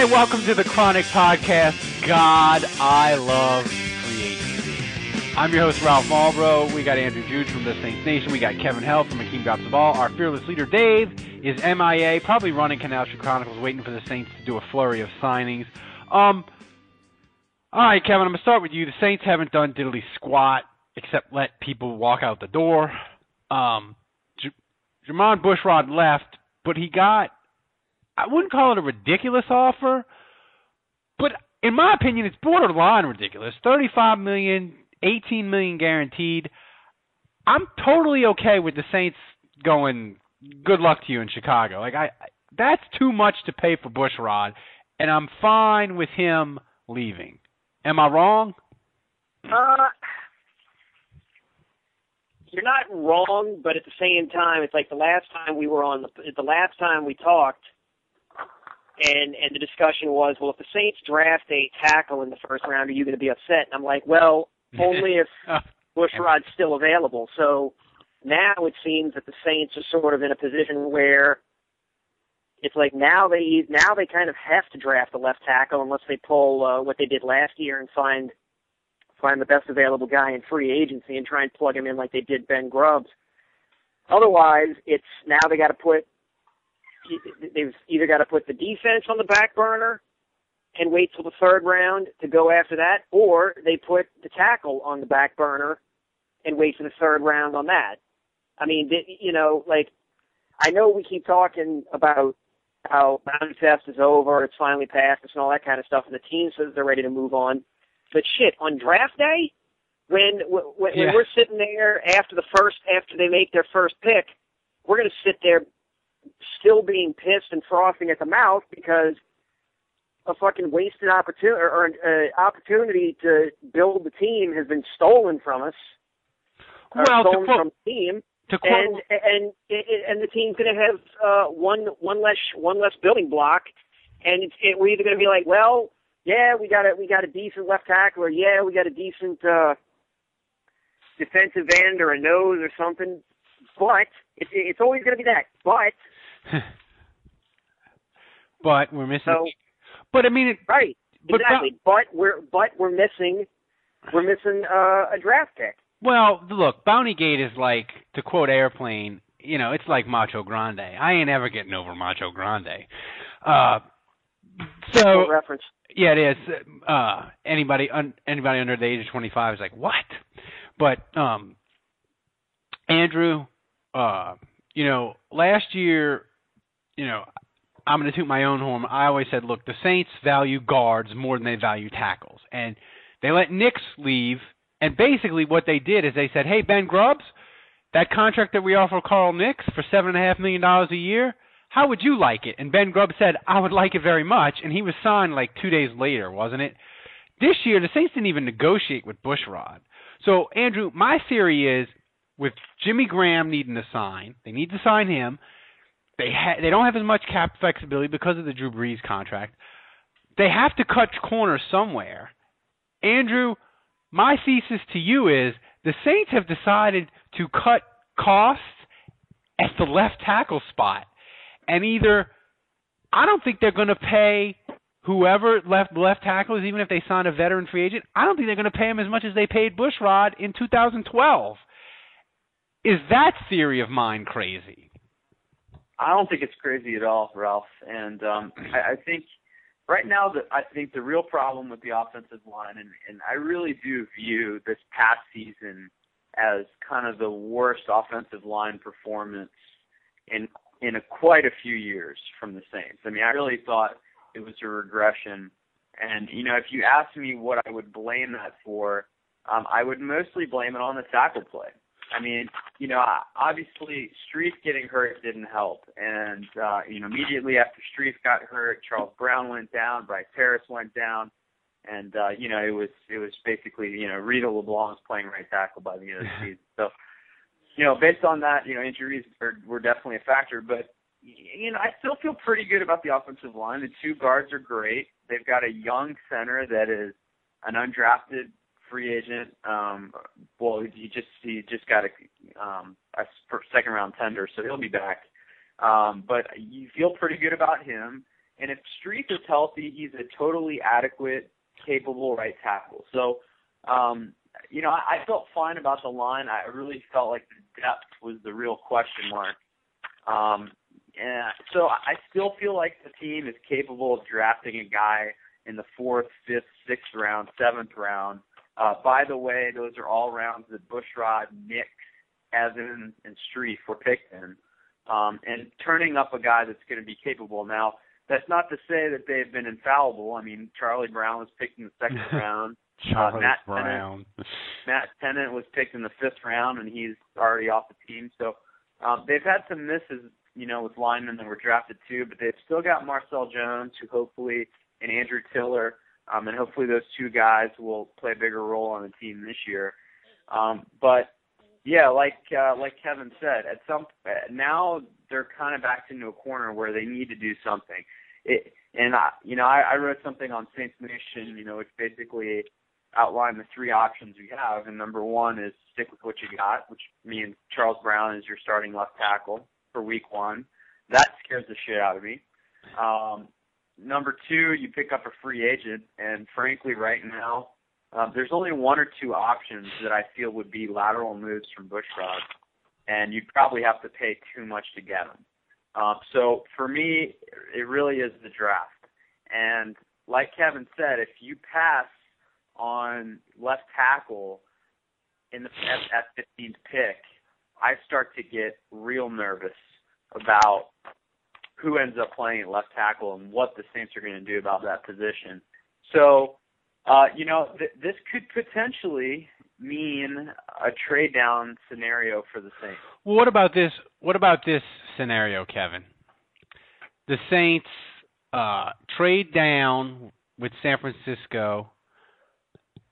Right, welcome to the Chronic Podcast. God, I love agency. I'm your host, Ralph Malbrough. We got Andrew Juge from the Saints Nation. We got Kevin Held from Akeem Drops the Ball. Our fearless leader, Dave, is MIA, probably running Canal Street Chronicles, waiting for the Saints to do a flurry of signings. Um, all right, Kevin, I'm going to start with you. The Saints haven't done diddly squat except let people walk out the door. Um, J- Bushrod left, but he got I wouldn't call it a ridiculous offer, but in my opinion, it's borderline ridiculous. Thirty-five million, eighteen million guaranteed. I'm totally okay with the Saints going. Good luck to you in Chicago. Like I, that's too much to pay for Bushrod, and I'm fine with him leaving. Am I wrong? Uh, you're not wrong, but at the same time, it's like the last time we were on the the last time we talked and and the discussion was, well, if the Saints draft a tackle in the first round, are you going to be upset? And I'm like, well, only if Bushrod's still available. So now it seems that the Saints are sort of in a position where it's like now they now they kind of have to draft a left tackle unless they pull uh, what they did last year and find find the best available guy in free agency and try and plug him in like they did Ben Grubbs. Otherwise, it's now they got to put they've either got to put the defense on the back burner and wait till the third round to go after that, or they put the tackle on the back burner and wait for the third round on that. I mean, you know, like I know we keep talking about how Bounty Fest is over, it's finally passed, and all that kind of stuff, and the team says they're ready to move on. But shit, on draft day, when when, yeah. when we're sitting there after the first after they make their first pick, we're going to sit there still being pissed and frothing at the mouth because a fucking wasted opportunity or an uh, opportunity to build the team has been stolen from us. Well, stolen quote, from the team. To quote, and and and the team's going to have uh, one one less one less building block, and it's, it, we're either going to be like, well, yeah, we got a we got a decent left tackle, or yeah, we got a decent uh, defensive end or a nose or something, but it's it's always going to be that. But but we're missing. So, but I mean, it, right? But, exactly. But we're but we're missing we're missing uh, a draft pick. Well, look, Bounty Gate is like to quote Airplane. You know, it's like Macho Grande. I ain't ever getting over Macho Grande. Uh, so reference. Yeah, it is. Uh, anybody un, anybody under the age of 25 is like, what? But um, Andrew, uh, you know, last year you know, I'm going to toot my own horn. I always said, look, the Saints value guards more than they value tackles, and they let Nicks leave. And basically, what they did is they said, hey, Ben Grubbs, that contract that we offer Carl Nicks for seven and a half million dollars a year, how would you like it? And Ben Grubbs said, I would like it very much. And he was signed like two days later, wasn't it? This year, the Saints didn't even negotiate with Bushrod. So, Andrew, my theory is with Jimmy Graham needing to sign, they need to sign him. They ha- they don't have as much cap flexibility because of the Drew Brees contract. They have to cut corners somewhere. Andrew, my thesis to you is the Saints have decided to cut costs at the left tackle spot. And either I don't think they're going to pay whoever left left tackle is even if they sign a veteran free agent, I don't think they're going to pay him as much as they paid Bushrod in 2012. Is that theory of mine crazy? I don't think it's crazy at all, Ralph. And um, I, I think right now that I think the real problem with the offensive line, and, and I really do view this past season as kind of the worst offensive line performance in in a, quite a few years from the Saints. I mean, I really thought it was a regression. And you know, if you ask me what I would blame that for, um, I would mostly blame it on the tackle play. I mean, you know, obviously Strief getting hurt didn't help, and uh, you know, immediately after Strief got hurt, Charles Brown went down, Bryce Harris went down, and uh, you know, it was it was basically you know Rita LeBlanc's playing right tackle by the end of the season. So, you know, based on that, you know, injuries are, were definitely a factor, but you know, I still feel pretty good about the offensive line. The two guards are great. They've got a young center that is an undrafted free agent. Um, well, he just he just got a, um, a second round tender, so he'll be back. Um, but you feel pretty good about him. And if Strief is healthy, he's a totally adequate, capable right tackle. So, um, you know, I, I felt fine about the line. I really felt like the depth was the real question mark. Um, and so I still feel like the team is capable of drafting a guy in the fourth, fifth, sixth round, seventh round uh, by the way, those are all rounds that Bushrod, Nick, Evan, and Strief were picked in. Um, and turning up a guy that's going to be capable. Now, that's not to say that they've been infallible. I mean, Charlie Brown was picked in the second round. Charlie uh, Matt Brown. Tennant, Matt Tennant was picked in the fifth round, and he's already off the team. So um, they've had some misses, you know, with linemen that were drafted too, but they've still got Marcel Jones, who hopefully, and Andrew Tiller, um, and hopefully those two guys will play a bigger role on the team this year. Um, but yeah, like uh, like Kevin said, at some now they're kind of backed into a corner where they need to do something. It, and I, you know, I, I wrote something on Saints Nation, you know, which basically outlined the three options we have. And number one is stick with what you got, which means Charles Brown is your starting left tackle for Week One. That scares the shit out of me. Um, number two, you pick up a free agent, and frankly, right now, um, there's only one or two options that I feel would be lateral moves from Bushrod, and you'd probably have to pay too much to get them. Um, so for me, it really is the draft. And like Kevin said, if you pass on left tackle in the at, at 15th pick, I start to get real nervous about who ends up playing left tackle and what the Saints are going to do about that position. So, uh, you know, th- this could potentially mean a trade down scenario for the Saints. Well, what about this? What about this scenario, Kevin? The Saints uh, trade down with San Francisco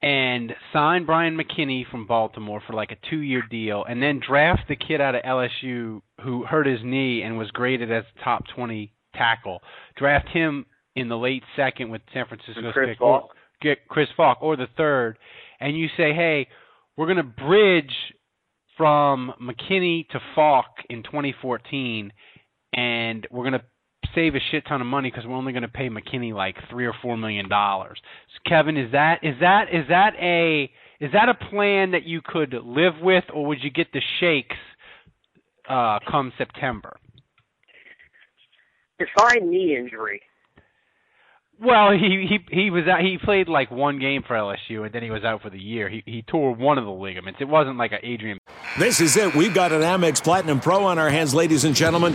and sign Bryant McKinnie from Baltimore for like a two-year deal, and then draft the kid out of LSU who hurt his knee and was graded as top 20 tackle. Draft him in the late second with San Francisco's Chris pick, Faulk. or get Chris Faulk, or the third, and you say, hey, we're going to bridge from McKinnie to Faulk in 2014, and we're going to save a shit ton of money because we're only going to pay McKinnie like three or four million dollars. So Kevin, is that is that is that a is that a plan that you could live with, or would you get the shakes uh, come September? Define knee injury. Well, he he he was out. He played like one game for LSU, and then he was out for the year. He he tore one of the ligaments. It wasn't like an Adrian. This is it. We've got an Amex Platinum Pro on our hands, ladies and gentlemen.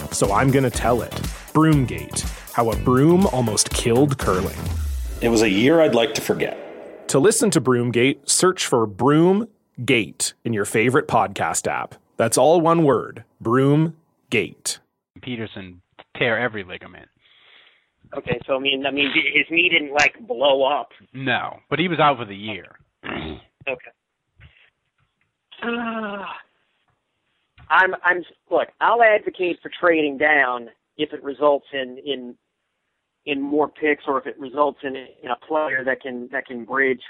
so I'm going to tell it. Broomgate How a Broom Almost Killed Curling. It was a year I'd like to forget. To listen to Broomgate, search for Broomgate in your favorite podcast app. That's all one word Broomgate. Peterson tear every ligament. Okay, so I mean, I mean, his knee didn't like blow up. No, but he was out for the year. okay. Uh, I'm I'm look. I'll advocate for trading down if it results in in in more picks or if it results in, in a player that can that can bridge.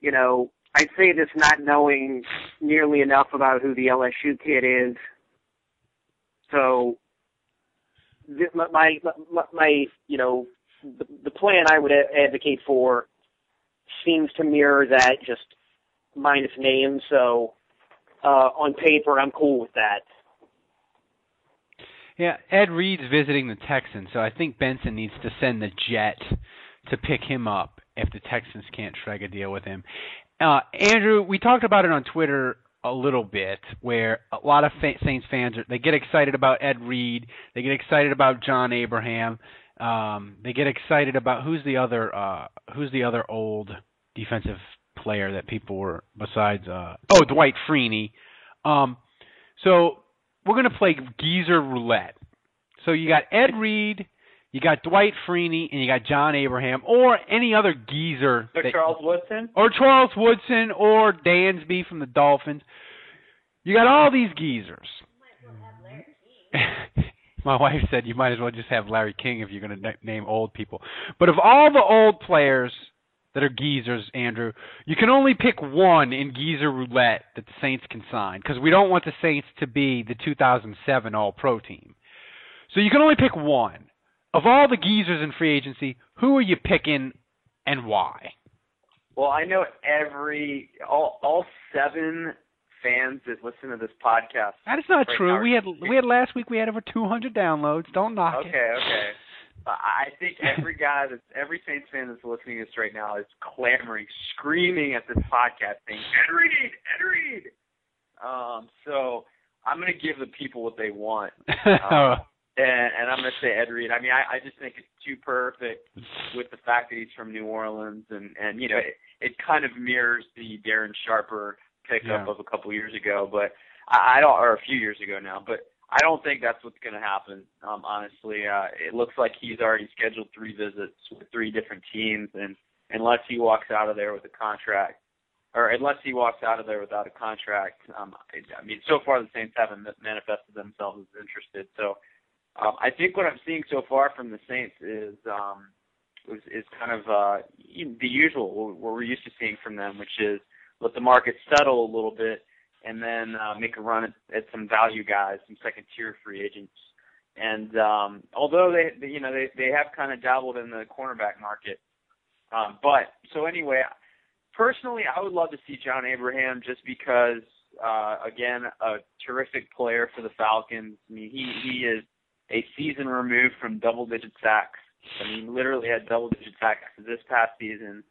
You know, I say this not knowing nearly enough about who the LSU kid is. So my my, my you know the, the plan I would advocate for seems to mirror that just minus names. So uh, on paper, I'm cool with that. Yeah, Ed Reed's visiting the Texans, so I think Benson needs to send the jet to pick him up if the Texans can't strike a deal with him. Uh, Andrew, we talked about it on Twitter a little bit, where a lot of Saints fans are, they get excited about Ed Reed, they get excited about John Abraham, um, they get excited about who's the other uh, who's the other old defensive player that people were besides uh, oh Dwight Freeney. Um, so we're gonna play geezer roulette. So you got Ed Reed, you got Dwight Freeney, and you got John Abraham, or any other geezer. Or that, Charles Woodson. Or Charles Woodson, or Dansby from the Dolphins. You got all these geezers. My wife said you might as well just have Larry King if you're going to name old people. But of all the old players that are geezers, Andrew, you can only pick one in geezer roulette that the Saints can sign because we don't want the Saints to be the 2007 All Pro team. So you can only pick one. Of all the geezers in free agency, who are you picking and why? Well, I know every all all seven fans that listen to this podcast. That is not right true. We had we had last week we had over 200 downloads. Don't knock okay, it. Okay, okay. I think every guy that's every Saints fan that's listening to this right now is clamoring, screaming at this podcast, saying, "Ed Reed, Ed Reed." Um, so I'm going to give the people what they want, um, and, and I'm going to say Ed Reed. I mean, I, I just think it's too perfect with the fact that he's from New Orleans, and and you know, it, it kind of mirrors the Darren Sharper pickup yeah. of a couple years ago, but I, I don't, or a few years ago now, but I don't think that's what's going to happen. Um, honestly, uh, it looks like he's already scheduled three visits with three different teams, and unless he walks out of there with a contract, or unless he walks out of there without a contract, um, I, I mean, so far the Saints haven't manifested themselves as interested. So, um, I think what I'm seeing so far from the Saints is um, is, is kind of uh, the usual what we're used to seeing from them, which is let the market settle a little bit and then uh, make a run at, at some value guys, some second tier free agents. And um, although they, they, you know, they they have kind of dabbled in the cornerback market, um, but so anyway, personally, I would love to see John Abraham just because, uh, again, a terrific player for the Falcons. I mean, he he is a season removed from double digit sacks. I mean, literally had double digit sacks this past season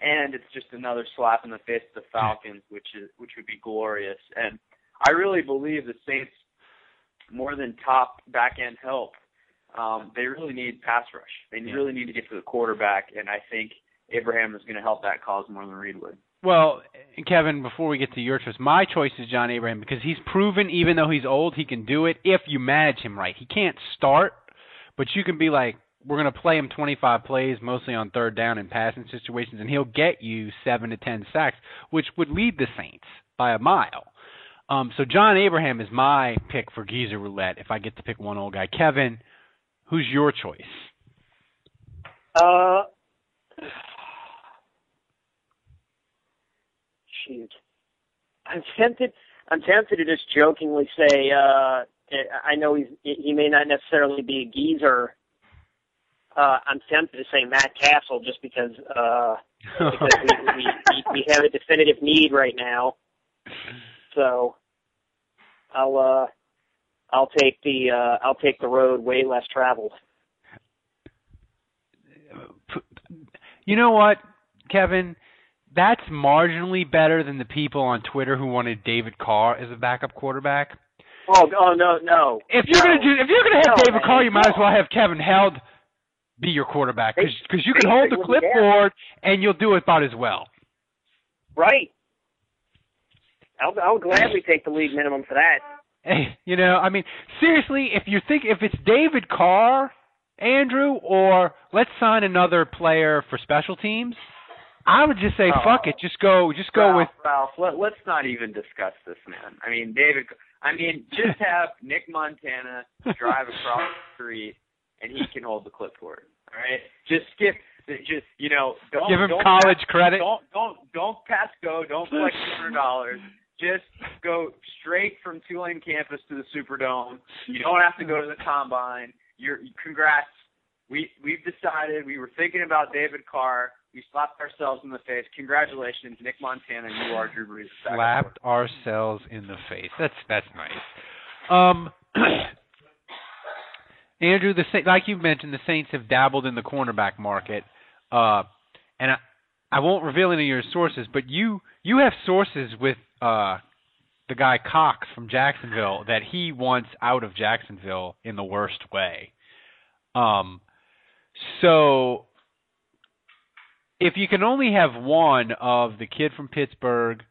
and it's just another slap in the face of the Falcons, which is which would be glorious. And I really believe the Saints, more than top back end help, um, they really need pass rush. They yeah. really need to get to the quarterback, and I think Abraham is going to help that cause more than Reed would. Well, Kevin, before we get to your choice, my choice is John Abraham because he's proven, even though he's old, he can do it if you manage him right. He can't start, but you can be like, we're going to play him 25 plays, mostly on third down and passing situations, and he'll get you seven to ten sacks, which would lead the Saints by a mile. Um, so John Abraham is my pick for Geezer Roulette. If I get to pick one old guy, Kevin, who's your choice? Uh, shoot, I'm tempted. I'm tempted to just jokingly say, uh, I know he's he may not necessarily be a geezer uh, I'm tempted to say Matt Cassel just because uh, because we, we we have a definitive need right now. So I'll uh I'll take the uh I'll take the road way less traveled. You know what, Kevin? That's marginally better than the people on Twitter who wanted David Carr as a backup quarterback. Oh, oh no, no. If you're no. gonna do, if you're gonna have no, David Carr, you might as well have Kevin Held be your quarterback because you can hold the clipboard and you'll do it about as well. Right. I'll, I'll gladly take the league minimum for that. Hey, you know, I mean, seriously, if you think if it's David Carr, Andrew, or let's sign another player for special teams, I would just say Oh. fuck it. Just go, just go Ralph, with. Ralph. Let, let's not even discuss this, man. I mean, David. I mean, just have Nick Montana drive across the street, and he can hold the clipboard. All right, just skip. Just you know, don't Give him don't college pass, credit. Don't don't don't pass go. Don't collect two hundred dollars. Just go straight from Tulane campus to the Superdome. You don't have to go to the combine. You're congrats. We we've decided we were thinking about David Carr. We slapped ourselves in the face. Congratulations, Nick Montana. You are Drew Brees. slapped ourselves in the face. That's that's nice. Um, Andrew, the like you mentioned, the Saints have dabbled in the cornerback market, uh, and I, I won't reveal any of your sources, but you you have sources with uh, the guy Cox from Jacksonville that he wants out of Jacksonville in the worst way. Um, so if you can only have one of the kid from Pittsburgh,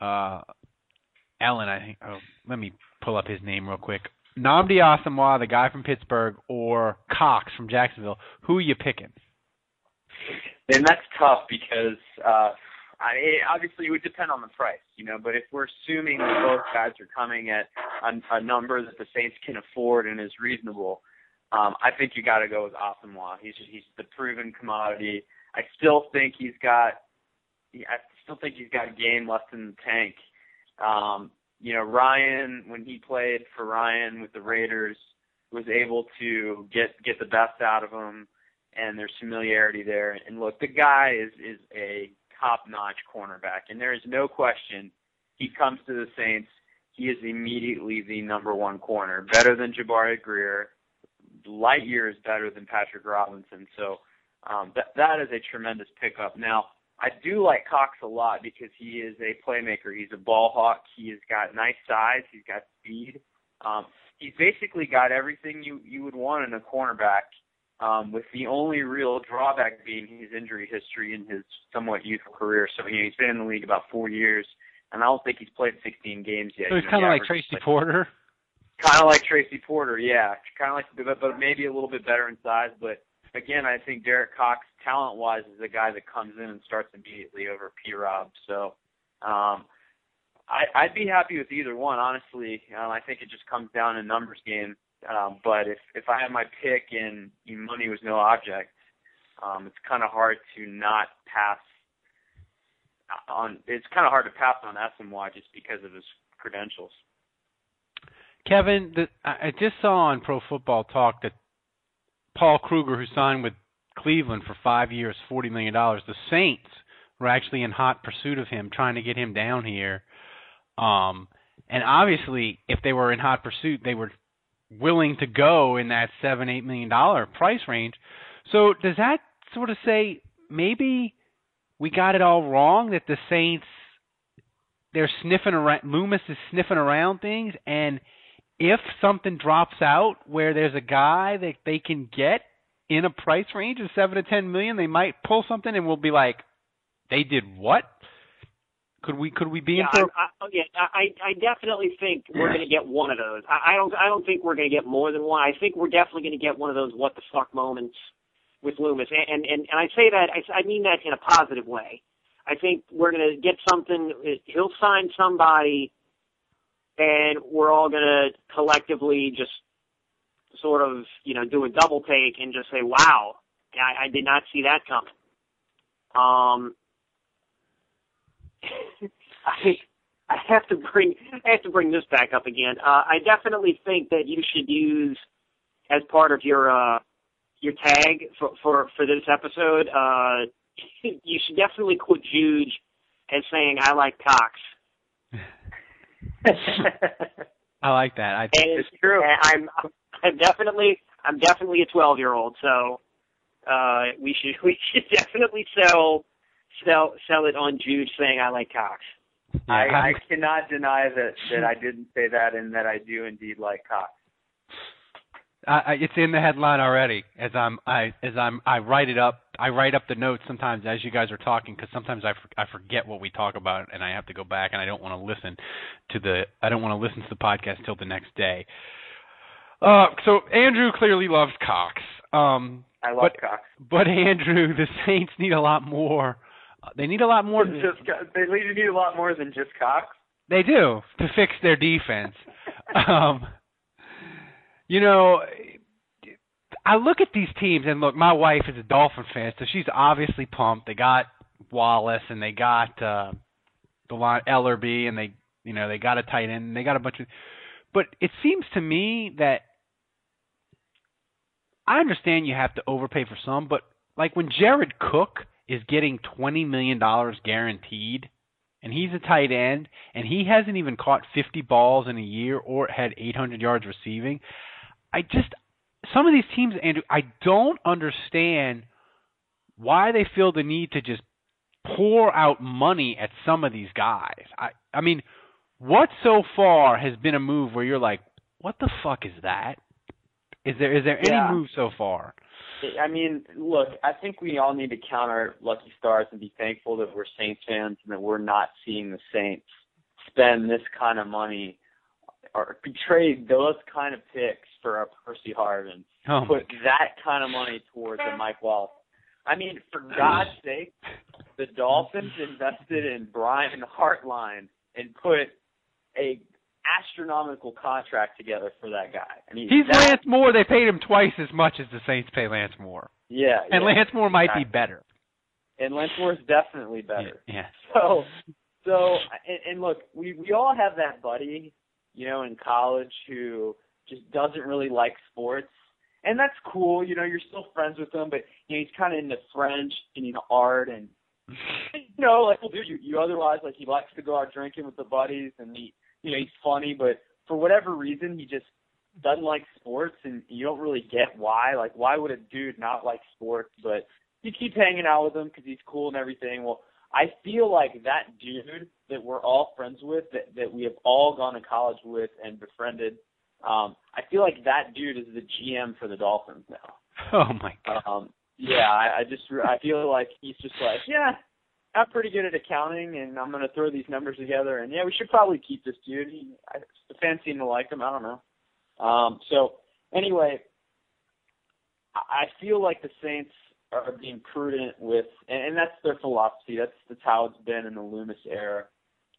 uh, Ellen, I think. Oh, let me pull up his name real quick. Nnamdi Asomugha, the guy from Pittsburgh, or Cox from Jacksonville. Who are you picking? And that's tough because uh, I, it obviously it would depend on the price, you know. But if we're assuming that both guys are coming at a, a number that the Saints can afford and is reasonable, um, I think you got to go with Asomugha. He's he's the proven commodity. I still think he's got. I still think he's got a game left in the tank. Um, you know, Ryan when he played for Ryan with the Raiders was able to get get the best out of him, and there's familiarity there. And look, the guy is is a top-notch cornerback, and there is no question he comes to the Saints. He is immediately the number one corner, better than Jabari Greer, light years better than Patrick Robinson. So um, that that is a tremendous pickup. Now I do like Cox a lot because he is a playmaker. He's a ball hawk. He has got nice size. He's got speed. Um, he's basically got everything you you would want in a cornerback. Um, with the only real drawback being his injury history in his somewhat youthful career. So you know, he's been in the league about four years, and I don't think he's played 16 games yet. So he's You know, kind of like Tracy Porter. kind of like Tracy Porter, yeah, kind of like, but, but maybe a little bit better in size. But again, I think Derek Cox, talent-wise, is a guy that comes in and starts immediately over P. Rob. So um, I, I'd be happy with either one, honestly. Um, I think it just comes down to numbers game. Um, but if if I had my pick and money was no object, um, it's kind of hard to not pass on. It's kind of hard to pass on Asomugha just because of his credentials. Kevin, the, I just saw on Pro Football Talk that Paul Kruger, who signed with Cleveland for five years, forty million dollars, the Saints were actually in hot pursuit of him, trying to get him down here. Um, and obviously, if they were in hot pursuit, they were willing to go in that seven, eight million dollar price range. So does that sort of say maybe we got it all wrong that the Saints they're sniffing around Loomis is sniffing around things and if something drops out where there's a guy that they can get in a price range of seven to ten million, they might pull something and we'll be like, they did what? Could we could we be yeah, in for? I, oh, I, yeah, I I definitely think we're going to get one of those. I, I don't I don't think we're going to get more than one. I think we're definitely going to get one of those what the fuck moments with Loomis, and and and I say that I, I mean that in a positive way. I think we're going to get something. He'll sign somebody, and we're all going to collectively just sort of you know do a double take and just say, "Wow, I, I did not see that coming." Um, I I have to bring I have to bring this back up again. Uh, I definitely think that you should use as part of your uh, your tag for for for this episode. Uh, you should definitely quote Juge as saying "I like Cox." I like that. I and it's true. I'm I'm definitely I'm definitely a 12 year old, so uh, we should we should definitely sell sell sell it on Jude saying I like Cox. I, I cannot deny that that I didn't say that and that I do indeed like Cox. It's in the headline already. As I'm, I as I'm, I write it up. I write up the notes sometimes as you guys are talking because sometimes I, for, I forget what we talk about and I have to go back and I don't want to listen to the I don't want to listen to the podcast till the next day. Uh, so Andrew clearly loves Cox. Um, I love but, Cox. But Andrew, the Saints need a lot more. They need a lot more. Than, just, they need a lot more than just Cox. They do to fix their defense. um, you know, I look at these teams and look. My wife is a Dolphin fan, so she's obviously pumped. They got Wallace and they got uh, the line Ellerbe and they, you know, they got a tight end. And they got a bunch of. But it seems to me that I understand you have to overpay for some, but like when Jared Cook is getting twenty million dollars guaranteed, and he's a tight end, and he hasn't even caught fifty balls in a year or had eight hundred yards receiving. I just some of these teams, Andrew, I don't understand why they feel the need to just pour out money at some of these guys. I I mean, what so far has been a move where you're like, what the fuck is that? Is there is there any yeah. move so far? I mean, look, I think we all need to count our lucky stars and be thankful that we're Saints fans and that we're not seeing the Saints spend this kind of money or betrayed those kind of picks for a Percy Harvin. Oh put that kind of money towards a Mike Wallace. I mean, for God's sake, the Dolphins invested in Brian Hartline and put a astronomical contract together for that guy. I mean, he's that, Lance Moore. They paid him twice as much as the Saints pay Lance Moore. Yeah, and yeah, Lance Moore might exactly. be better. And Lance Moore's definitely better. Yeah. yeah. So, so, and, and look, we we all have that buddy, you know, in college who just doesn't really like sports. And that's cool, you know, you're still friends with him, but you know, he's kinda into French and you know, art and you know, like well dude, you, you otherwise like he likes to go out drinking with the buddies and he you know, he's funny, but for whatever reason he just doesn't like sports and you don't really get why. Like why would a dude not like sports? But you keep hanging out with him because he's cool and everything. Well, I feel like that dude that we're all friends with, that that we have all gone to college with and befriended. Um, I feel like that dude is the GM for the Dolphins now. Oh my god. Um, yeah, I, I just I feel like he's just like, yeah, I'm pretty good at accounting, and I'm gonna throw these numbers together, and yeah, we should probably keep this dude. He, I, the fans seem to like him. I don't know. Um, so anyway, I feel like the Saints are being prudent with, and, and that's their philosophy. That's that's how it's been in the Loomis era,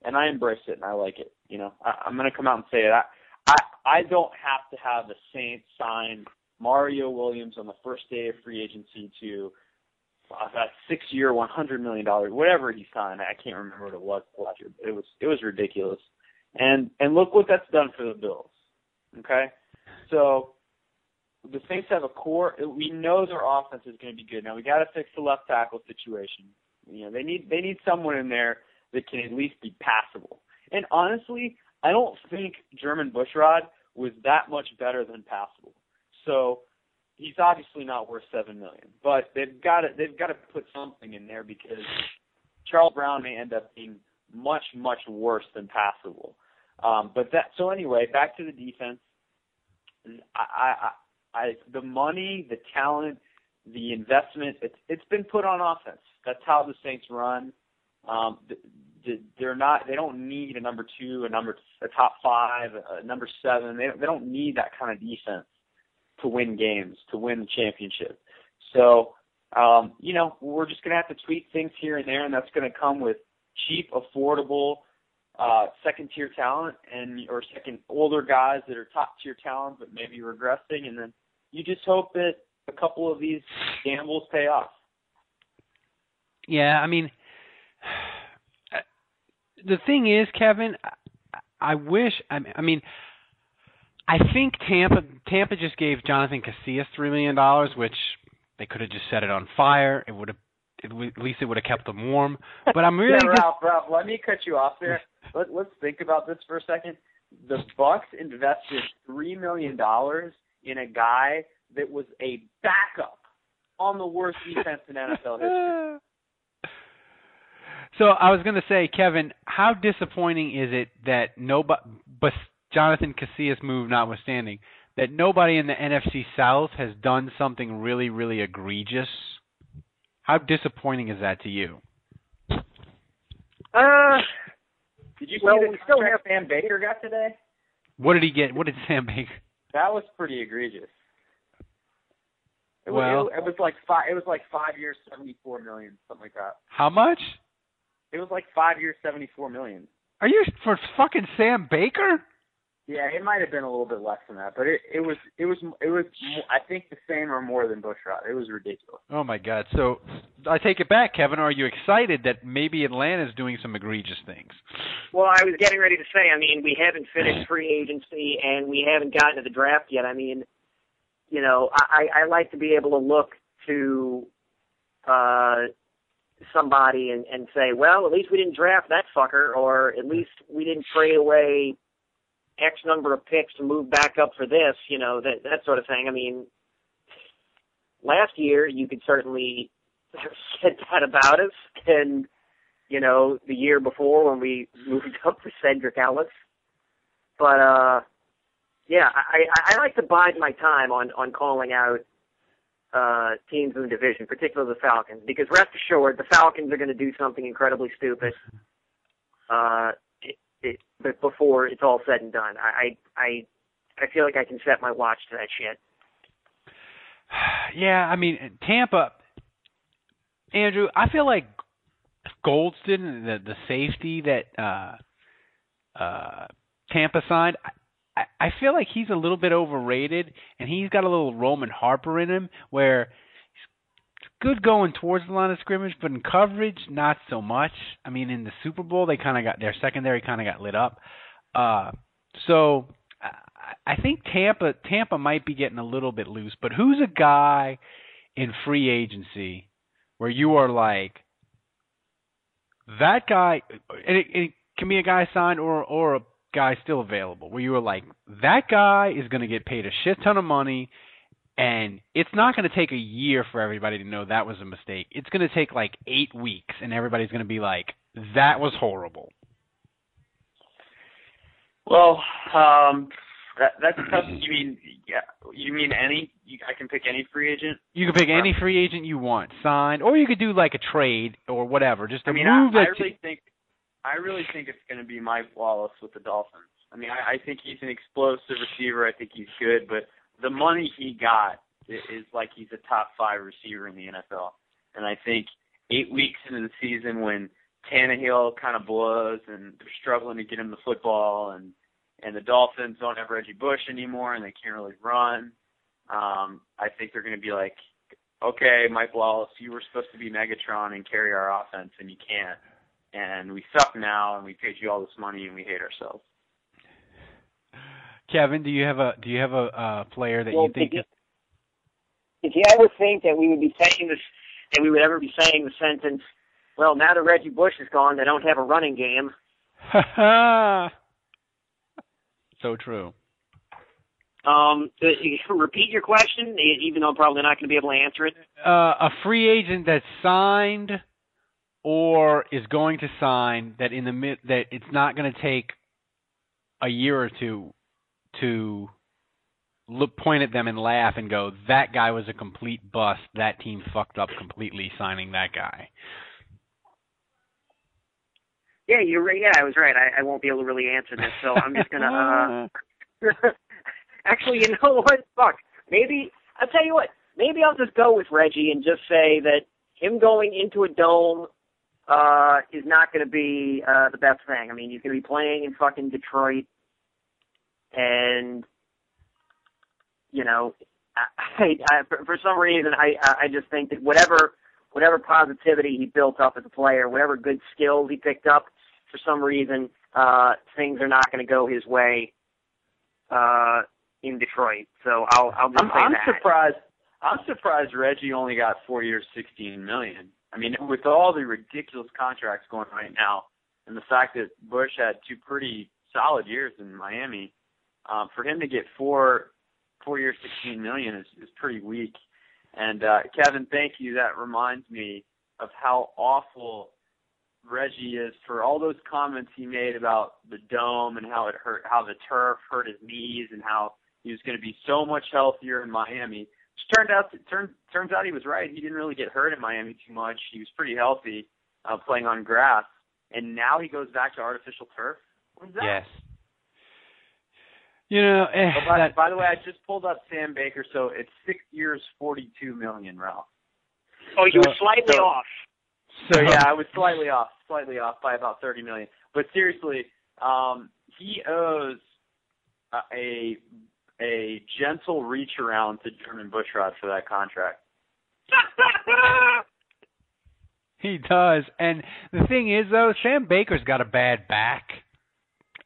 and I embrace it and I like it. You know, I, I'm going to come out and say it. I, I I don't have to have the Saints sign Mario Williams on the first day of free agency to uh, that six-year, one hundred million dollars, whatever he signed. I can't remember what it was last year. But it was it was ridiculous, and and look what that's done for the Bills. Okay, so the Saints have a core. We know their offense is going to be good. Now we got to fix the left tackle situation. You know they need they need someone in there that can at least be passable. And honestly, I don't think Jermon Bushrod was that much better than passable. So he's obviously not worth seven million. But they've got to they've got to put something in there because Charles Brown may end up being much much worse than passable. Um, but that so anyway, back to the defense. I, I, I the money, the talent, the investment, it's it's been put on offense. That's how the Saints run. Um, they're not they don't need a number two, a number a top five, a number seven. They they don't need that kind of defense to win games, to win the championship. So, um, you know, we're just gonna have to tweak things here and there, and that's gonna come with cheap, affordable, uh, second tier talent and or second older guys that are top tier talent but maybe regressing, and then you just hope that a couple of these gambles pay off. Yeah, I mean the thing is, Kevin, I wish. I mean, I think Tampa Tampa just gave Jonathan Casillas three million dollars, which they could have just set it on fire. It would have. At least it would have kept them warm. But I'm really yeah, just, Ralph, Ralph, let me cut you off there. Let, let's think about this for a second. The Bucks invested three million dollars in a guy that was a backup on the worst defense in NFL history. So I was going to say, Kevin, how disappointing is it that nobody, but Jonathan Casillas move notwithstanding, that nobody in the NFC South has done something really, really egregious. How disappointing is that to you? Uh, Did you Well, see the we still contract Sam Baker got today? What did he get? What did Sam Baker? That was pretty egregious. It was, Well- it, it was like five. It was like five years, seventy-four million, something like that. How much? It was like five years, seventy-four million. Are you for fucking Sam Baker? Yeah, it might have been a little bit less than that, but it it was it was it was I think the same or more than Bushrod. It was ridiculous. Oh my God! So I take it back, Kevin. Are you excited that maybe Atlanta's doing some egregious things? Well, I was getting ready to say, I mean, we haven't finished free agency and we haven't gotten to the draft yet. I mean, you know, I, I like to be able to look to uh somebody and, and say, well, at least we didn't draft that fucker, or at least we didn't trade away X number of picks to move back up for this, you know, that that sort of thing. I mean, last year you could certainly have said that about us, and you know, the year before when we moved up for Sedrick Ellis. But uh yeah, I, I, I like to bide my time on, on calling out uh teams in the division, particularly the Falcons, because rest assured the Falcons are gonna do something incredibly stupid. Uh it, it, but before it's all said and done. I, I I I feel like I can set my watch to that shit. Yeah, I mean Tampa. Andrew, I feel like Goldson, the the safety that uh uh Tampa signed, I, feel like he's a little bit overrated, and he's got a little Roman Harper in him, where he's good going towards the line of scrimmage, but in coverage, not so much. I mean, in the Super Bowl, they kind of got their secondary kind of got lit up. Uh, so I, I think Tampa Tampa might be getting a little bit loose. But who's a guy in free agency where you are like that guy, and it, it can be a guy signed or or a guy still available, where you were like that guy is going to get paid a shit ton of money. And it's not going to take a year for everybody to know that was a mistake. It's going to take like eight weeks, and everybody's going to be like, "That was horrible." Well, um, that that's tough. You mean yeah? You mean any? You, I can pick any free agent. You can pick any free agent you want, signed, or you could do like a trade or whatever. Just to I mean, move I, I really think I really think it's going to be Mike Wallace with the Dolphins. I mean, I, I think he's an explosive receiver. I think he's good, but the money he got is like he's a top five receiver in the NFL. And I think eight weeks into the season, when Tannehill kind of blows and they're struggling to get him the football, and and the Dolphins don't have Reggie Bush anymore, and they can't really run. Um, I think they're going to be like, okay, Mike Wallace, you were supposed to be Megatron and carry our offense, and you can't. And we suck now, and we paid you all this money, and we hate ourselves. Kevin, do you have a do you have a uh, player that Well, you think? did Did you ever think that we would be saying this, that we would ever be saying the sentence, well, now that Reggie Bush is gone, they don't have a running game? so true. Um, you repeat your question, e- even though I'm probably not going to be able to answer it. Uh, a free agent that's signed or is going to sign that in the mid that it's not going to take a year or two to look point at them and laugh and go that guy was a complete bust that team fucked up completely signing that guy Yeah, you're right. Yeah, I was right. I, I won't be able to really answer this, so I'm just gonna. uh Actually, you know what? Fuck. Maybe I'll tell you what. Maybe I'll just go with Reggie and just say that him going into a dome uh is not going to be uh the best thing. I mean, he's going to be playing in fucking Detroit, and you know, I, I, for, some reason, I I just think that whatever whatever positivity he built up as a player, whatever good skills he picked up, for some reason, uh, things are not going to go his way uh, in Detroit. So I'll I'll just I'm, say I'm that. surprised. I'm surprised Reggie only got four years, sixteen million. I mean, with all the ridiculous contracts going right now, and the fact that Bush had two pretty solid years in Miami, um, for him to get four four years, sixteen million is is pretty weak. And uh, Kevin, thank you. That reminds me of how awful Reggie is for all those comments he made about the dome and how it hurt, how the turf hurt his knees, and how he was going to be so much healthier in Miami. Which turned out turns turns out he was right. He didn't really get hurt in Miami too much. He was pretty healthy uh, playing on grass, and now he goes back to artificial turf. What is that? Yes. You know, eh, Oh, by, that, by the way, I just pulled up Sam Baker, so it's six years, forty-two million, Ralph. Oh, you So- were slightly so- off. So yeah, I was slightly off, slightly off by about thirty million. But seriously, um, he owes a a, a gentle reach around to Jermon Bushrod for that contract. He does. And the thing is, though, Sam Baker's got a bad back.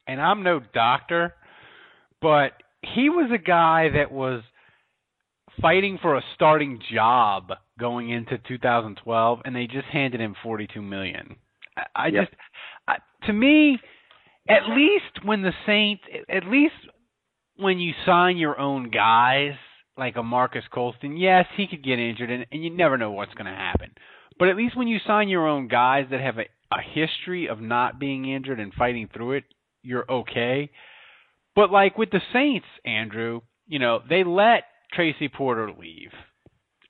And I'm no doctor, but he was a guy that was fighting for a starting job going into 2012, and they just handed him 42 million. I, I Yep. just, I, to me, at least when the Saints, at least when you sign your own guys like a Marques Colston, yes, he could get injured, and, and you never know what's going to happen. But at least when you sign your own guys that have a, a history of not being injured and fighting through it, you're okay. But like with the Saints, Andrew, you know, they let Tracy Porter leave.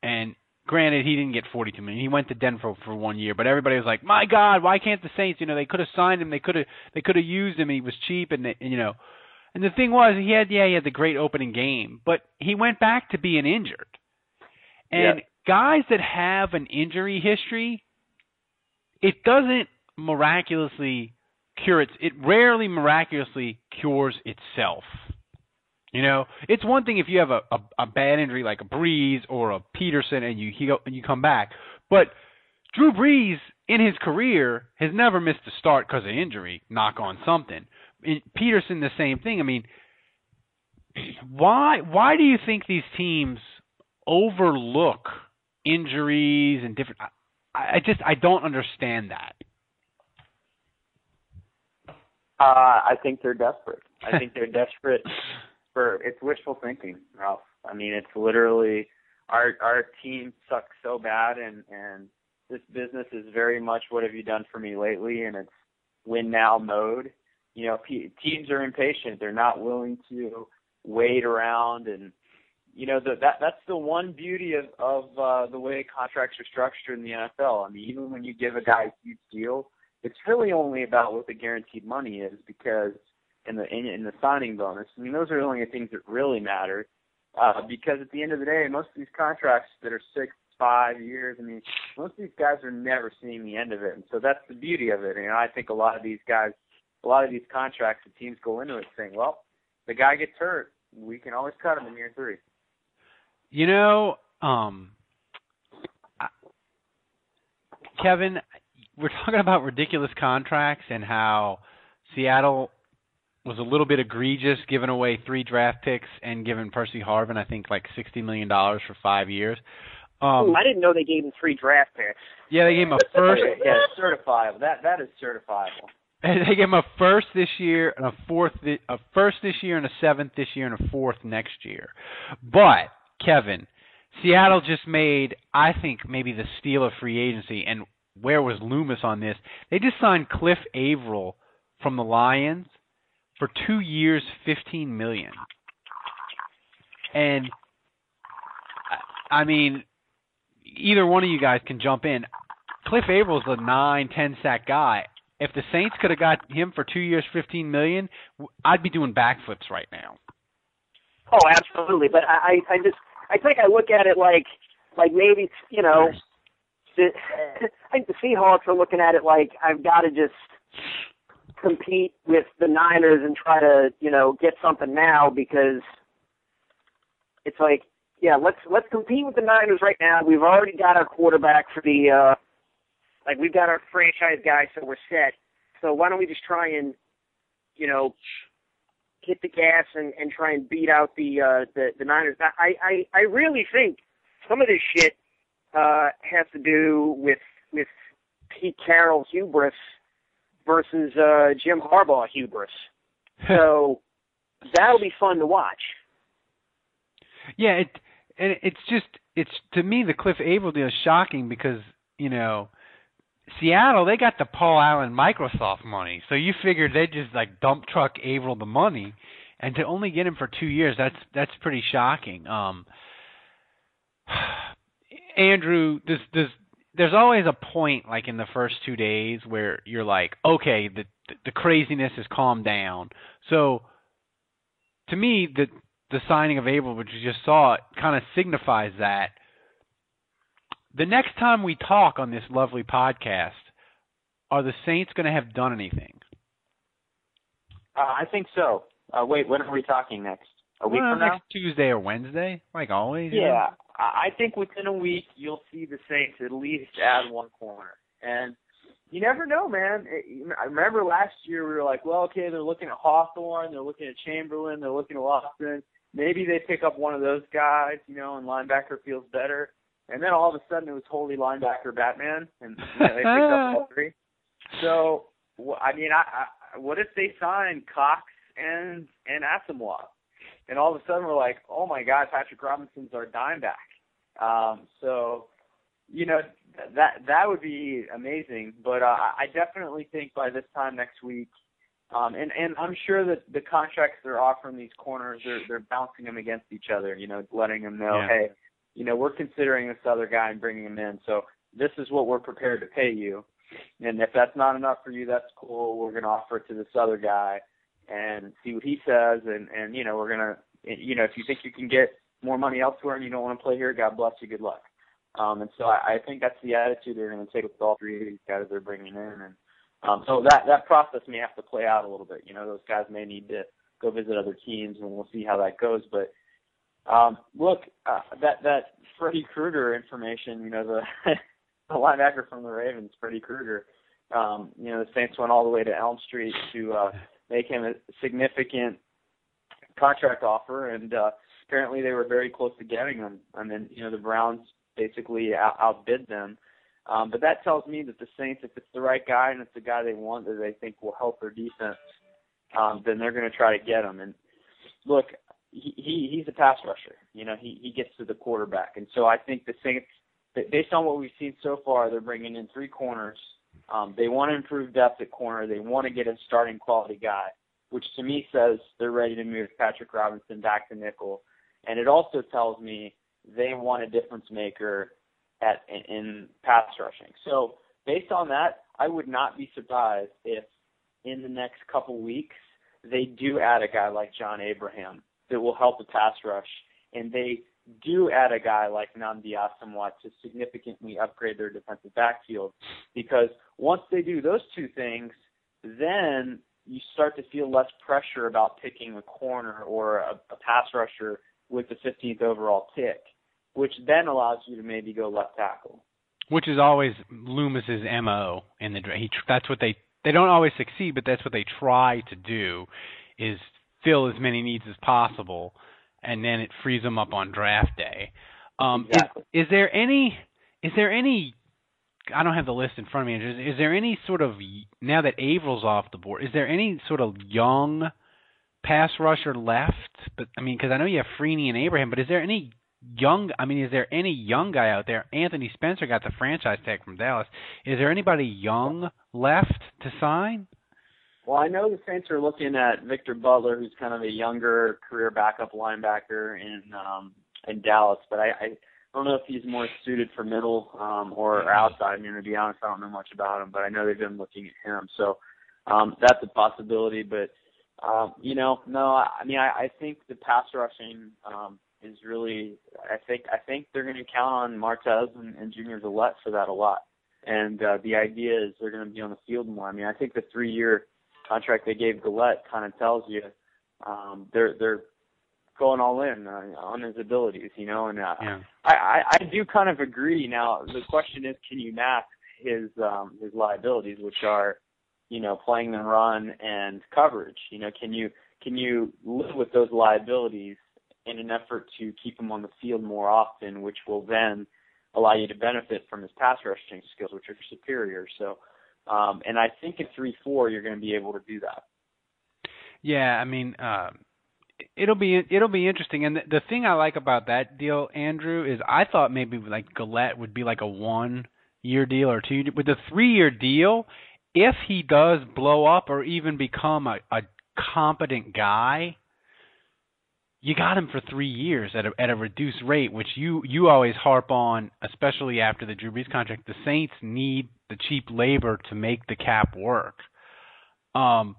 And granted he didn't get 42 million. He went to Denver for one year, but everybody was like, "My god, why can't the Saints, you know, they could have signed him, they could have they could have used him, he was cheap and, they, and you know, and the thing was, he had yeah, he had the great opening game, but he went back to being injured. And Yeah. guys that have an injury history, it doesn't miraculously cure it. It rarely miraculously cures itself. You know, it's one thing if you have a, a, a bad injury like a Brees or a Peterson and you heal and you come back, but Drew Brees in his career has never missed a start because of injury. Knock on something. Peterson the same thing. I mean, why why do you think these teams overlook injuries and different? I, I just I don't understand that. Uh, I think they're desperate. I think they're desperate for it's wishful thinking, Ralph. I mean, it's literally our our team sucks so bad, and and this business is very much what have you done for me lately, and it's win now mode. You know, pe teams are impatient. They're not willing to wait around, and you know the, that that's the one beauty of of uh, the way contracts are structured in the NFL. I mean, even when you give a guy a huge deal, it's really only about what the guaranteed money is because in the in, in the signing bonus. I mean, those are the only things that really matter. Uh, because at the end of the day, most of these contracts that are six, five years, I mean, most of these guys are never seeing the end of it, and so that's the beauty of it. And I think a lot of these guys, a lot of these contracts, the teams go into it saying, well, the guy gets hurt, we can always cut him in year three. You know, um, I- Kevin, we're talking about ridiculous contracts and how Seattle was a little bit egregious giving away three draft picks and giving Percy Harvin, I think, like sixty million dollars for five years. Um, Ooh, I didn't know they gave him three draft picks. yeah, they gave him a first. yeah, certifiable. That that is certifiable. they gave him a first this year and a fourth, thi- a first this year and a seventh this year and a fourth next year. But Kevin, Seattle just made, I think, maybe the steal of free agency. And where was Loomis on this? They just signed Cliff Avril from the Lions for two years, fifteen million. And I mean, either one of you guys can jump in. Cliff Avril's a nine, ten sack guy. If the Saints could have got him for two years, fifteen million, I'd be doing backflips right now. Oh, absolutely. But I, I just, I think I look at it like, like maybe you know, the, I think the Seahawks are looking at it like I've got to just compete with the Niners and try to, you know, get something now because it's like, yeah, let's let's compete with the Niners right now. We've already got our quarterback for the, uh like we've got our franchise guy, so we're set. So why don't we just try and, you know, hit the gas and, and try and beat out the uh the, the Niners. I, I I really think some of this shit uh has to do with with Pete Carroll's hubris versus uh Jim Harbaugh hubris. So that'll be fun to watch. Yeah, it and it's just it's to me the Cliff Avril deal is shocking because you know Seattle they got the Paul Allen Microsoft money, so you figured they would just like dump truck Avril the money, and to only get him for two years, that's that's pretty shocking. Um, Andrew, does does there's always a point like in the first two days where you're like, okay, the the craziness has calmed down. So to me, the the signing of Abel, which you just saw, kind of signifies that. The next time we talk on this lovely podcast, are the Saints going to have done anything? Uh, I think so. Uh, wait, when are we talking next? A week well, from next now? Tuesday or Wednesday, like always. you Yeah, know? I think within a week you'll see the Saints at least add one corner, and you never know, man. I remember last year we were like, well, okay, they're looking at Hawthorne, they're looking at Chamberlain, they're looking at Lofton. Maybe they pick up one of those guys, you know, and linebacker feels better. And then all of a sudden it was holy linebacker Batman, and you know, they picked up all three. So, I mean, I, I what if they sign Cox and and Asomugha? and all of a sudden we're like, oh my God, Patrick Robinson's our dime back. Um, so, you know, that that would be amazing. But uh, I definitely think by this time next week, um, and and I'm sure that the contracts they're offering these corners, they're they're bouncing them against each other. You know, letting them know, Yeah. hey, you know, we're considering this other guy and bringing him in. So this is what we're prepared to pay you. And if that's not enough for you, that's cool. We're going to offer it to this other guy and see what he says. And, and, you know, we're going to, you know, if you think you can get more money elsewhere and you don't want to play here, God bless you. Good luck. Um, and so I, I think that's the attitude they're going to take with all three of these guys they're bringing in. And, um, so that, that process may have to play out a little bit. You know, those guys may need to go visit other teams and we'll see how that goes. But, um, look, uh, that, that Freddie Krueger information, you know, the, the linebacker from the Ravens, Freddie Krueger, um, you know, the Saints went all the way to Elm Street to uh, make him a significant contract offer, and uh, apparently they were very close to getting him. I mean, you know, the Browns basically out- outbid them. Um, but that tells me that the Saints, if it's the right guy and it's the guy they want that they think will help their defense, um, then they're going to try to get him. And look, he, he he's a pass rusher. You know, he he gets to the quarterback, and so I think the Saints, based on what we've seen so far, they're bringing in three corners. Um, they want to improve depth at corner. They want to get a starting quality guy, which to me says they're ready to move Patrick Robinson back to nickel. And it also tells me they want a difference maker at in, in pass rushing. So based on that, I would not be surprised if in the next couple weeks they do add a guy like John Abraham that will help the pass rush, and they do add a guy like Nnamdi Asomugha to significantly upgrade their defensive backfield. Because once they do those two things, then you start to feel less pressure about picking a corner or a, a pass rusher with the 15th overall pick, which then allows you to maybe go left tackle. which is always Loomis's mo in the draft. That's what they they don't always succeed, but that's what they try to do is fill as many needs as possible, and then it frees them up on draft day. Um, Exactly. is, is there any is there any I don't have the list in front of me. Is, is there any sort of now that Avril's off the board? Is there any sort of young pass rusher left? But I mean, because I know you have Freeney and Abraham, but is there any young? I mean, is there any young guy out there? Anthony Spencer got the franchise tag from Dallas. Is there anybody young left to sign? Well, I know the Saints are looking at Victor Butler, who's kind of a younger career backup linebacker in um, in Dallas, but I, I don't know if he's more suited for middle um, or, or outside. I mean, to be honest, I don't know much about him, but I know they've been looking at him, so um, that's a possibility. But um, you know, no, I, I mean, I, I think the pass rushing um, is really. I think I think they're going to count on Martez and, and Junior Galette for that a lot. And uh, the idea is they're going to be on the field more. I mean, I think the three-year contract they gave Galette kind of tells you um, they're they're going all in uh, on his abilities, you know. And uh, Yeah. I, I I do kind of agree. Now the question is, can you mask his um, his liabilities, which are, you know, playing the run and coverage. You know, can you can you live with those liabilities in an effort to keep him on the field more often, which will then allow you to benefit from his pass rushing skills, which are superior. So, um, and I think at three four you're going to be able to do that. Yeah, I mean, uh, it'll be it'll be interesting. And the, the thing I like about that deal, Andrew, is I thought maybe like Galette would be like a one year deal or two with the three year deal. If he does blow up or even become a, a competent guy, you got him for three years at a at a reduced rate, which you you always harp on, especially after the Drew Brees contract. The Saints need the cheap labor to make the cap work. Um,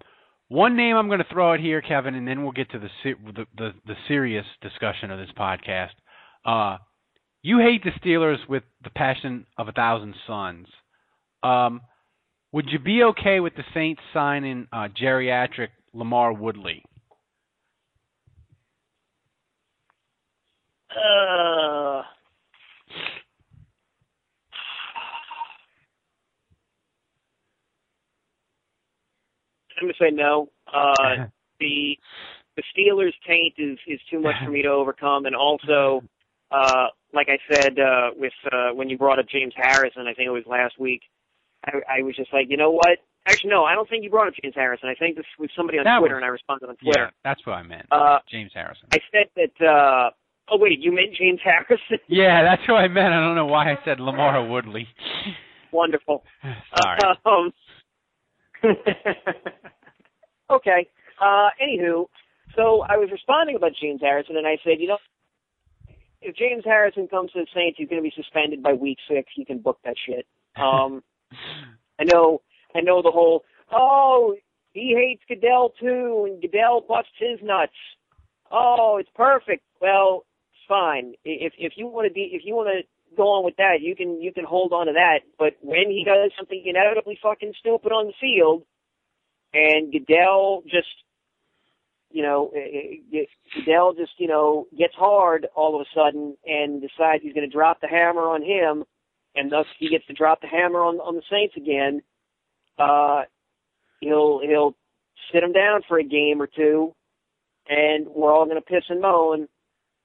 one name I'm going to throw out here, Kevin, and then we'll get to the the the, the serious discussion of this podcast. Uh, you hate the Steelers with the passion of a thousand suns. Um, would you be okay with the Saints signing uh, geriatric LaMarr Woodley? Uh, I'm gonna say no. Uh, the the Steelers taint is is too much for me to overcome, and also, uh, like I said uh, with uh, when you brought up James Harrison, I think it was last week. I, I was just like, you know what? Actually, no, I don't think you brought up James Harrison. I think this was somebody on That Twitter, was- and I responded on Twitter. Yeah, that's what I meant. Uh, James Harrison. I said that. uh Oh wait, you meant James Harrison? Yeah, that's who I meant. I don't know why I said LaMarr Woodley. Wonderful. Sorry. Um, okay. Uh, anywho, so I was responding about James Harrison, and I said, you know, if James Harrison comes to the Saints, he's going to be suspended by week six. You can book that shit. Um, I know, I know the whole. Oh, he hates Goodell too, and Goodell busts his nuts. Oh, it's perfect. Well, fine. If if you want to be, if you want to go on with that, you can you can hold on to that. But when he does something inevitably fucking stupid on the field, and Goodell just, you know, Goodell just you know gets hard all of a sudden and decides he's going to drop the hammer on him, and thus he gets to drop the hammer on on the Saints again. Uh, he'll he'll sit him down for a game or two, and we're all going to piss and moan.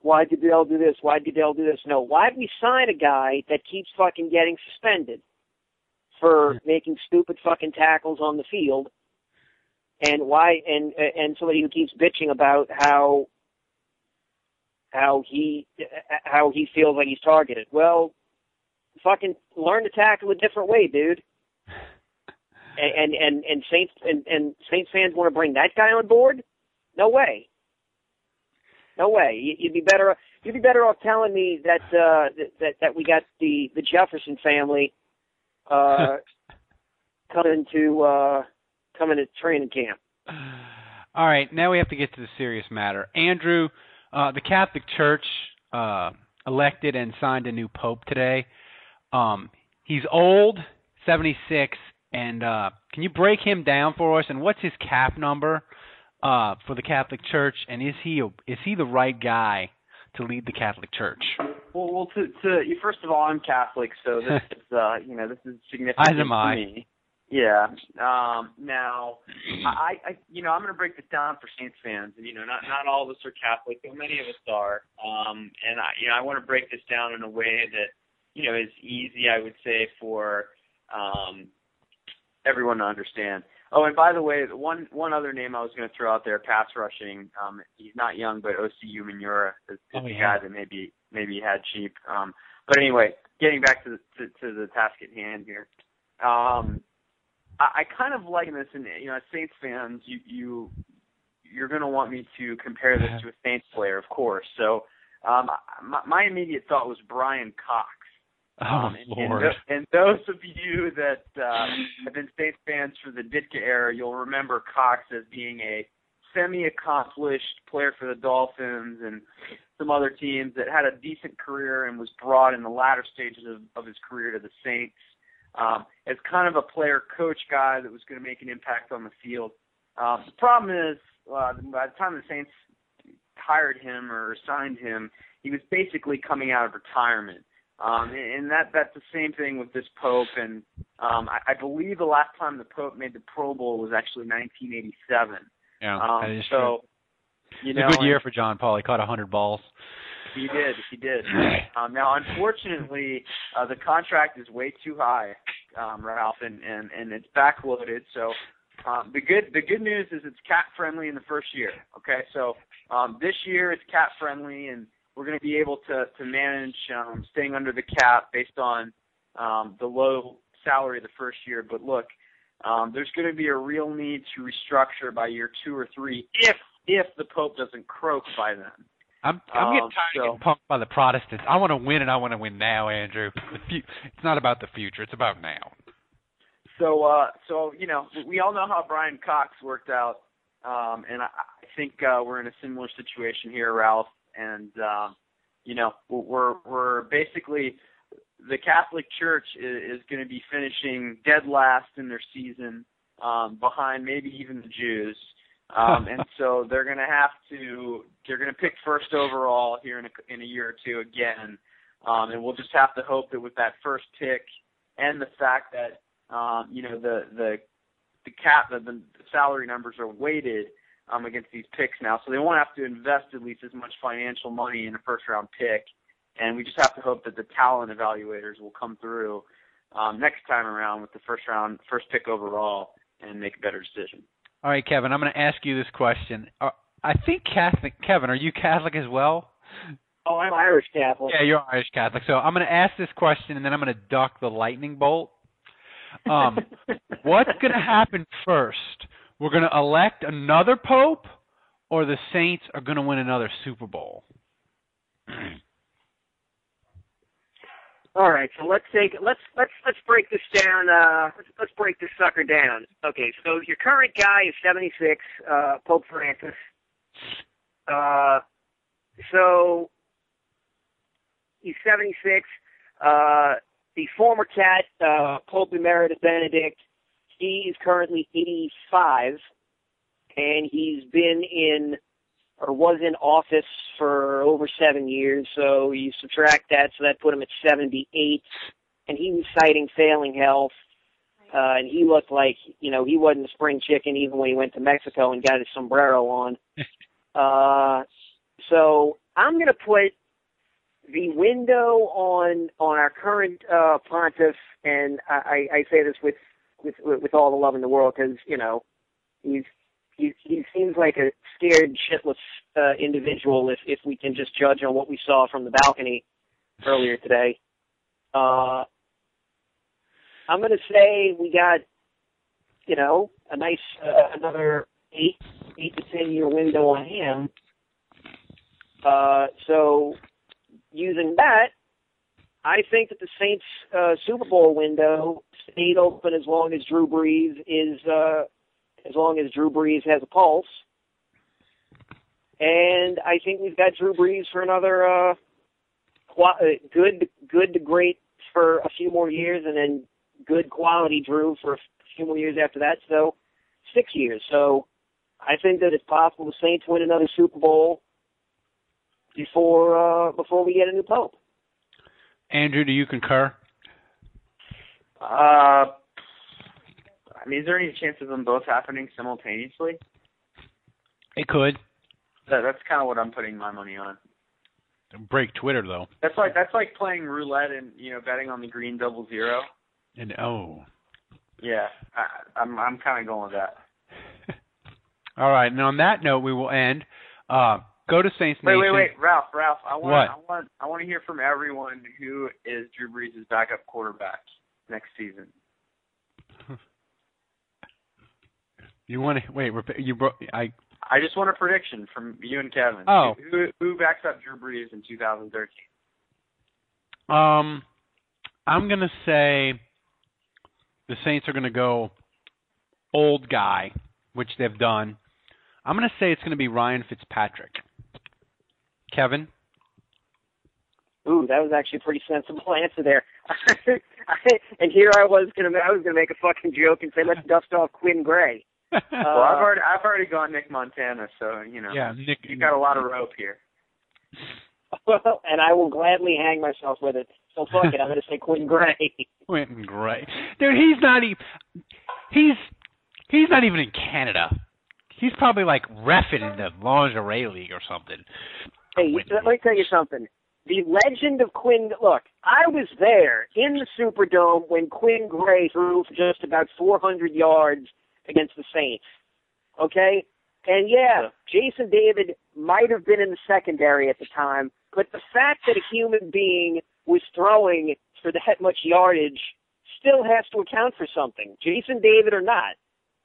Why did Goodell do this? Why did Goodell do this? No, why did we sign a guy that keeps fucking getting suspended for hmm. making stupid fucking tackles on the field? And why? And and somebody who keeps bitching about how how he how he feels like he's targeted. Well, fucking learn to tackle a different way, dude. And and and Saints and, and Saints fans want to bring that guy on board? No way. No way. You- You'd be better. You'd be better off telling me that uh, that that we got the the Jefferson family uh, coming to uh, coming to training camp. All right, now we have to get to the serious matter. Andrew, uh, the Catholic Church uh, elected and signed a new pope today. Um, he's old, 76, and uh, can you break him down for us? And what's his cap number uh, for the Catholic Church? And is he is he the right guy to lead the Catholic Church? Well, well, to to you, first of all, I'm Catholic, so this is uh, you know this is significant As to me. Yeah. Um, now, I, I, you know, I'm going to break this down for Saints fans, and you know, not not all of us are Catholic, but many of us are. Um, and I, you know, I want to break this down in a way that, you know, is easy, I would say, for um, everyone to understand. Oh, and by the way, one one other name I was going to throw out there, pass rushing. Um, he's not young, but Osi Umenyiora is, is Oh, the yeah. guy that maybe maybe had cheap. Um, but anyway, getting back to the, to, to the task at hand here. Um, I, I kind of like this, and you know, as Saints fans, you you you're going to want me to compare this to a Saints player, of course. So, um, my, my immediate thought was Bryan Cox. Oh Um, and, Lord. and those of you that uh, have been Saints fans for the Ditka era, you'll remember Cox as being a semi-accomplished player for the Dolphins and some other teams that had a decent career and was brought in the latter stages of, of his career to the Saints um, as kind of a player-coach guy that was going to make an impact on the field. Um, the problem is, uh, by the time the Saints hired him or signed him, he was basically coming out of retirement. Um, and that that's the same thing with this Pope. And um, I, I believe the last time the Pope made the Pro Bowl was actually 1987. Yeah, Um, that is so, true. you It's know, a good year and for John Paul. He caught a hundred balls. He did, he did. Um, now, unfortunately, uh, the contract is way too high, um, Ralph, and, and and it's backloaded. So um, the good the good news is it's cap friendly in the first year. Okay, so um, this year it's cap friendly, and we're going to be able to to manage um, staying under the cap based on um, the low salary the first year. But look, um, there's going to be a real need to restructure by year two or three if if the Pope doesn't croak by then. I'm I'm getting Um, so- of getting punked by the Protestants. I want to win, and I want to win now, Andrew. Fu- it's not about the future; it's about now. So, uh, so you know, we all know how Bryan Cox worked out, um, and I, I think uh, we're in a similar situation here, Ralph. And um, you know, we're we're basically the Catholic Church is, is going to be finishing dead last in their season, um, behind maybe even the Jews. Um, and so they're going to have to they're going to pick first overall here in a, in a year or two again, um, and we'll just have to hope that with that first pick and the fact that um, you know the the the cap the, the salary numbers are weighted um, against these picks now, so they won't have to invest at least as much financial money in a first round pick, and we just have to hope that the talent evaluators will come through um, next time around with the first round first pick overall and make a better decision. All right, Kevin, I'm going to ask you this question. Uh, I think Catholic. Kevin, are you Catholic as well? Oh, I'm Irish Catholic. Yeah, you're Irish Catholic. So I'm going to ask this question, and then I'm going to duck the lightning bolt. Um, what's going to happen first? We're going to elect another pope, or the Saints are going to win another Super Bowl? All right, so let's take let's let's let's break this down. Uh, let's let's break this sucker down. Okay, so your current guy is 76, uh, Pope Francis. Uh, so he's 76. Uh, the former cat, uh, Pope Emeritus Benedict, he is currently 85, and he's been in or was in office for over seven years. So you subtract that, so that put him at 78. And he was citing failing health. Uh, and he looked like, you know, he wasn't a spring chicken even when he went to Mexico and got his sombrero on. uh, so I'm going to put the window on on our current uh, pontiff, and I, I say this with with with all the love in the world because you know he's he he seems like a scared shitless uh, individual if if we can just judge on what we saw from the balcony earlier today. Uh, I'm to say we got you know a nice uh, another eight eight to ten year window on him. Uh, so using that, I think that the Saints uh, Super Bowl window stayed open as long as Drew Brees is uh, as long as Drew Brees has a pulse. And I think we've got Drew Brees for another uh, qua- uh, good, good to great for a few more years, and then good quality Drew for a few more years after that. So six years. So I think that it's possible the Saints win another Super Bowl before uh, before we get a new pope. Andrew, do you concur? Uh, I mean, is there any chance of them both happening simultaneously? It could. That, that's kind of what I'm putting my money on. Break Twitter though. That's like that's like playing roulette and you know betting on the green double zero. And oh. Yeah, I, I'm I'm kind of going with that. All right. And on that note, we will end. Uh, go to Saints Wait, Nation. wait, wait, Ralph, Ralph. I want What? I want I want to hear from everyone who is Drew Brees' backup quarterback next season. You want to wait? You bro- I I just want a prediction from you and Kevin. Oh. who who backs up Drew Brees in 2013? um, I'm gonna say the Saints are gonna go old guy, which they've done. I'm gonna say it's gonna be Ryan Fitzpatrick. Kevin. Ooh, that was actually a pretty sensible answer there. and here I was gonna I was gonna make a fucking joke and say let's dust off Quinn Gray. well, I've already I've already gone Nick Montana, so you know. Yeah, Nick. You got a lot of rope here. Well, and I will gladly hang myself with it. So fuck it, I'm gonna say Quinn Gray. Quentin Gray. Dude, he's not even he's he's not even in Canada. He's probably like refing in the lingerie league or something. Hey, let me tell you something. The legend of Quinn. Look, I was there in the Superdome when Quinn Gray threw for just about 400 yards against the Saints. Okay, and yeah, Jason David might have been in the secondary at the time, but the fact that a human being was throwing for that much yardage still has to account for something. Jason David or not.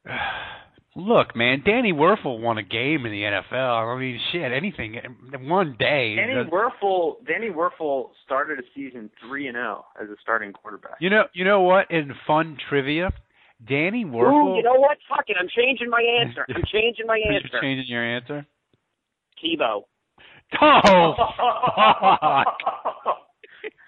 Look, man, Danny Wuerffel won a game in the NFL. I mean, shit, anything, one day. Danny Wuerffel, Danny Wuerffel started a season three and zero as a starting quarterback. You know, you know what? In fun trivia, Danny Wuerffel. Ooh, you know what? Fuck it. I'm changing my answer. I'm changing my answer. You're changing your answer. Tebow. Oh,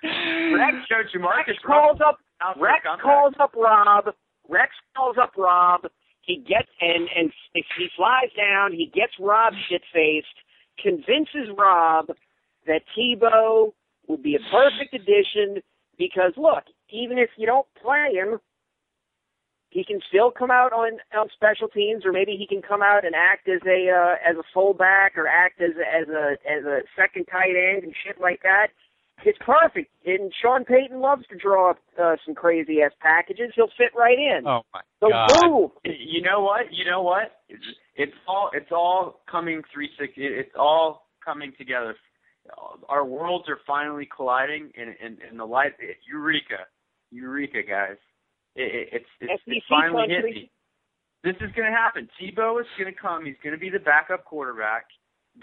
Rex showed you Marcus Rex calls up. Rex calls up Rob. Rex calls up Rob. He gets and and he flies down. He gets Rob shit faced. Convinces Rob that Tebow would be a perfect addition because look, even if you don't play him, he can still come out on on special teams, or maybe he can come out and act as a uh, as a fullback or act as a, as a as a second tight end and shit like that. It's perfect, and Sean Payton loves to draw up uh, some crazy ass packages. He'll fit right in. oh my so God! boom, You know what? You know what? It's, it's all it's all coming three six. It's all coming together. Our worlds are finally colliding, and in, in the light. Eureka, eureka, guys! It, it, it's it's, it's finally hit me. This is going to happen. Tebow is going to come. He's going to be the backup quarterback.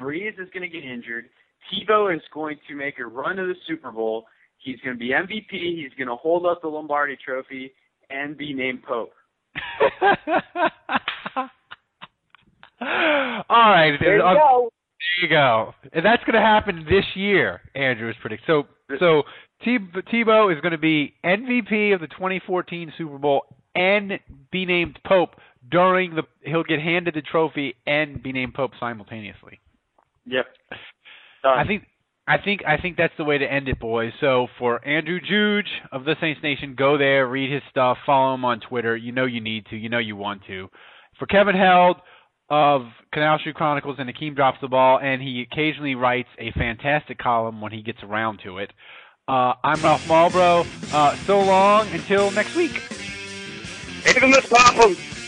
Brees is going to get injured. Tebow is going to make a run to the Super Bowl. He's going to be MVP. He's going to hold up the Lombardi Trophy and be named Pope. All right, there you uh, go. There you go. And that's going to happen this year, Andrew is predicting. So, so T- Tebow is going to be MVP of the 2014 Super Bowl and be named Pope during the. He'll get handed the trophy and be named Pope simultaneously. Yep. I think. I think I think that's the way to end it, boys. So for Andrew Juge of the Saints Nation, go there, read his stuff, follow him on Twitter. You know you need to, you know you want to. For Kevin Held of Canal Street Chronicles and Akeem drops the ball, and he occasionally writes a fantastic column when he gets around to it. Uh, I'm Ralph Marlboro. Uh, so long until next week. Him, Miss Popham.